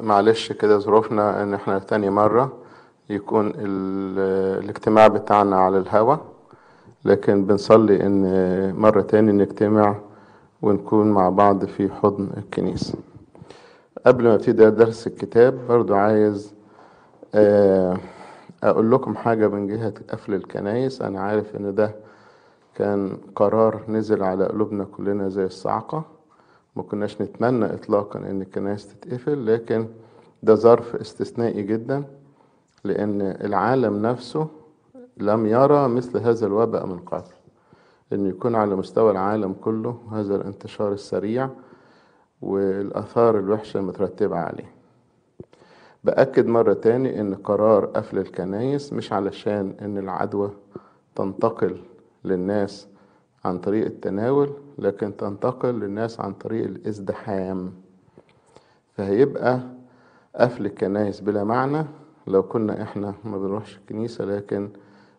معلش كده ظروفنا إن إحنا تاني مرة يكون ال- الاجتماع بتاعنا على الهوا لكن بنصلي إن مرة تاني نجتمع ونكون مع بعض في حضن الكنيسة. قبل ما أبتدي درس الكتاب برضو عايز آه، أقول لكم حاجة من جهة قفل الكنايس أنا عارف إن ده كان قرار نزل على قلوبنا كلنا زي الصاعقة ما كناش نتمنى اطلاقا إن الكنائس تتقفل لكن ده ظرف استثنائي جدا لأن العالم نفسه لم يرى مثل هذا الوباء من قبل. إن يكون على مستوى العالم كله هذا الانتشار السريع والآثار الوحشة المترتبة عليه. بأكد مرة تاني إن قرار قفل الكنائس مش علشان إن العدوى تنتقل للناس عن طريق التناول لكن تنتقل للناس عن طريق الازدحام. فهيبقى قفل الكنائس بلا معنى. لو كنا إحنا ما بنروحش الكنيسة لكن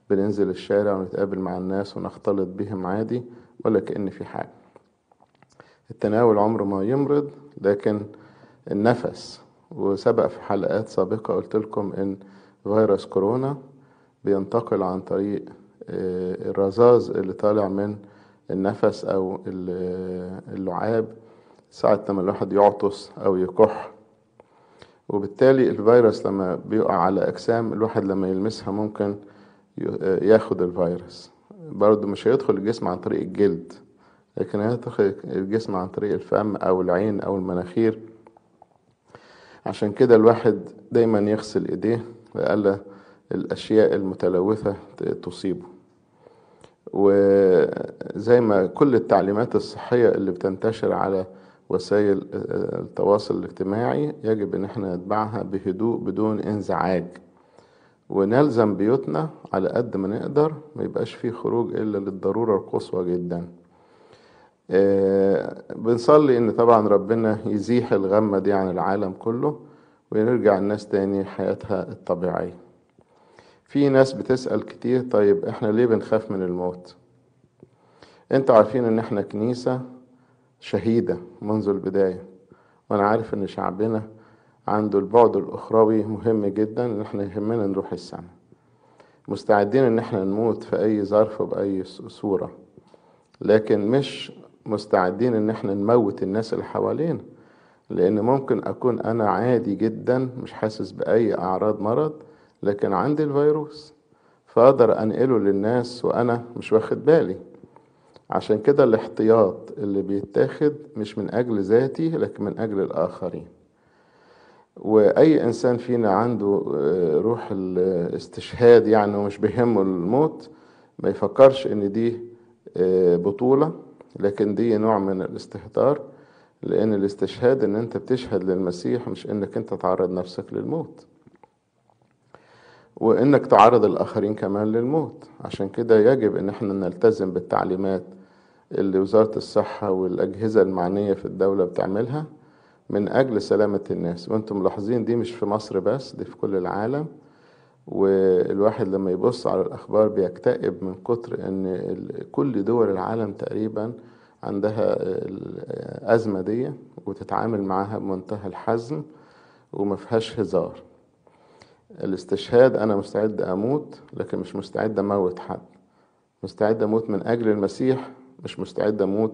بننزل الشارع ونتقابل مع الناس ونختلط بهم عادي ولا كأن في حاجة. التناول عمره ما يمرض لكن النفس وسبق في حلقات سابقة قلت لكم إن فيروس كورونا بينتقل عن طريق آه، الرذاذ اللي طالع من النفس ال- اللعاب ساعة لما الواحد يعطس أو يكح. وبالتالي الفيروس لما بيقع على أجسام الواحد لما يلمسها ممكن ياخد الفيروس. برضه مش هيدخل الجسم عن طريق الجلد لكن هيدخل الجسم عن طريق الفم أو العين أو المناخير. عشان كده الواحد دايما يغسل إيديه لألا الأشياء المتلوثة تصيبه. وزي ما كل التعليمات الصحية اللي بتنتشر على وسائل التواصل الاجتماعي يجب إن إحنا نتبعها بهدوء بدون انزعاج. ونلزم بيوتنا على قد ما نقدر ما يبقاش فيه خروج إلا للضرورة القصوى جدا. آه، بنصلي إن طبعا ربنا يزيح الغمة دي عن العالم كله ونرجع الناس تاني حياتها الطبيعية. في ناس بتسأل كتير طيب إحنا ليه بنخاف من الموت؟ أنتوا عارفين إن إحنا كنيسة شهيدة منذ البداية وأنا عارف إن شعبنا عنده البعد الأخروي مهم جدا إن إحنا يهمنا نروح السماء. مستعدين إن إحنا نموت في أي ظرف وبأي صورة لكن مش مستعدين إن إحنا نموت الناس اللي حوالينا لأن ممكن أكون أنا عادي جدا مش حاسس بأي أعراض مرض لكن عندي الفيروس فأقدر أنقله للناس وأنا مش واخد بالي. عشان كده الاحتياط اللي بيتاخد مش من أجل ذاتي لكن من أجل الآخرين. وأي إنسان فينا عنده آه، روح الاستشهاد يعني ومش بيهمه الموت ما يفكرش إن دي آه، بطولة لكن دي نوع من الاستهتار لأن الاستشهاد إن أنت بتشهد للمسيح مش إنك أنت تعرض نفسك للموت. وإنك تعرض الآخرين كمان للموت. عشان كده يجب إن إحنا نلتزم بالتعليمات اللي وزارة الصحة والأجهزة المعنية في الدولة بتعملها من أجل سلامة الناس. وأنتم ملاحظين دي مش في مصر بس دي في كل العالم. والواحد لما يبص على الأخبار بيكتئب من كتر ال- كل دول العالم تقريبا عندها الازمة دي وتتعامل معاها بمنتهى الحزم وما فيهاش هزار. الاستشهاد أنا مستعد أموت لكن مش مستعد أموت حد. مستعد أموت من أجل المسيح مش مستعد أموت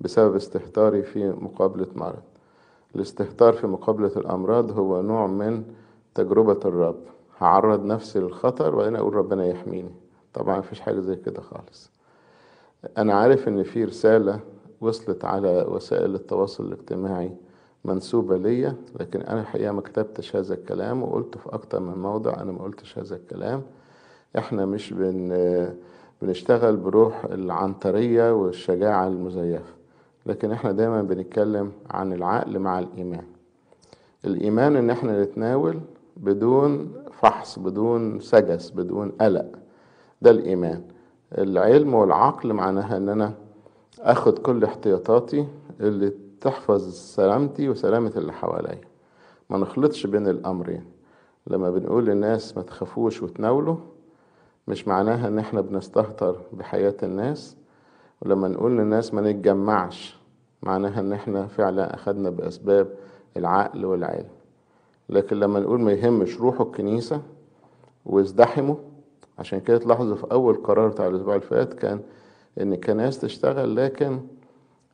بسبب استهتاري في مقابلة مرض. الاستهتار في مقابلة الأمراض هو نوع من تجربة الرب. هعرض نفسي للخطر وبعدين أقول ربنا يحميني. طبعا مفيش حاجة زي كده خالص. أنا عارف إن في رسالة وصلت على وسائل التواصل الاجتماعي منسوبة ليا لكن أنا الحقيقة ما كتبتش هذا الكلام وقلت في أكتر من موضع أنا ما قلتش هذا الكلام. إحنا مش بن بنشتغل بروح العنترية والشجاعة المزيفة لكن إحنا دايما بنتكلم عن العقل مع الإيمان. الإيمان إن إحنا نتناول بدون فحص بدون سجس بدون قلق ده الإيمان. العلم والعقل معناها إن أنا آخد كل احتياطاتي اللي تحفظ سلامتي وسلامة اللي حواليا. ما نخلطش بين الأمرين. لما بنقول للناس ما تخافوش وتناولوا مش معناها إن إحنا بنستهتر بحياة الناس. ولما نقول للناس ما نتجمعش معناها إن إحنا فعلا أخدنا بأسباب العقل والعلم. لكن لما نقول ما يهمش روحوا الكنيسة وازدحموا عشان كده تلاحظوا في أول قرار بتاع الأسبوع اللي فات كان إن الكنائس تشتغل لكن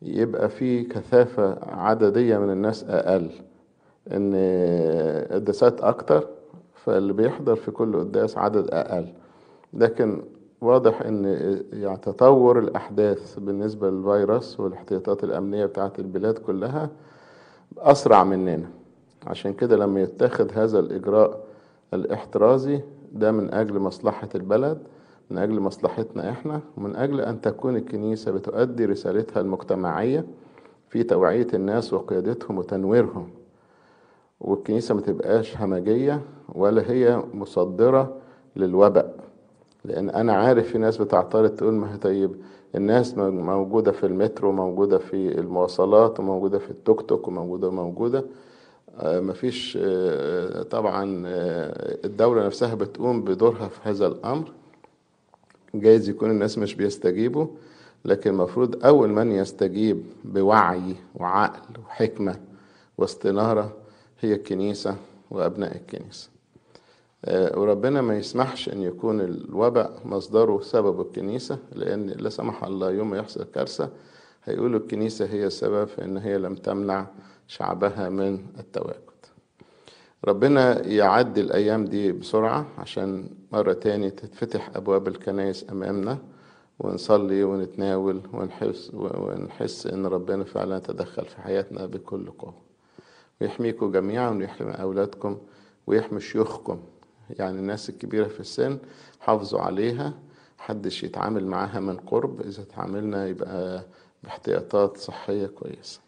يبقى في كثافة عددية من الناس أقل إن قداسات أكتر فاللي بيحضر في كل قداس عدد أقل. لكن واضح إن يعني تطور الأحداث بالنسبة للفيروس والاحتياطات الأمنية بتاعة البلاد كلها أسرع مننا. عشان كده لما يتخذ هذا الإجراء الاحترازي ده من أجل مصلحة البلد من أجل مصلحتنا إحنا ومن أجل أن تكون الكنيسة بتؤدي رسالتها المجتمعية في توعية الناس وقيادتهم وتنويرهم. والكنيسة ما تبقاش همجية ولا هي مصدرة للوباء. لأن أنا عارف في ناس بتعترض تقول ما طيب الناس موجودة في المترو موجودة في المواصلات وموجودة في التوك توك وموجودة موجوده مفيش طبعا الدولة نفسها بتقوم بدورها في هذا الأمر. جايز يكون الناس مش بيستجيبوا لكن المفروض أول من يستجيب بوعي وعقل وحكمة واستنارة هي الكنيسة وأبناء الكنيسة. وربنا ما يسمحش إن يكون الوباء مصدره سبب الكنيسة لأن لا سمح الله يوم يحصل كارثة هيقولوا الكنيسة هي السبب في إن هي لم تمنع شعبها من التواجد. ربنا يعدي الأيام دي بسرعة عشان مرة تاني تتفتح أبواب الكنائس أمامنا ونصلي ونتناول ونحس ونحس إن ربنا فعلا تدخل في حياتنا بكل قوة. ويحميكم جميعا ويحمي أولادكم ويحمي شيوخكم. يعني الناس الكبيرة في السن حافظوا عليها محدش يتعامل معاها من قرب. إذا تعاملنا يبقى باحتياطات صحية كويسة.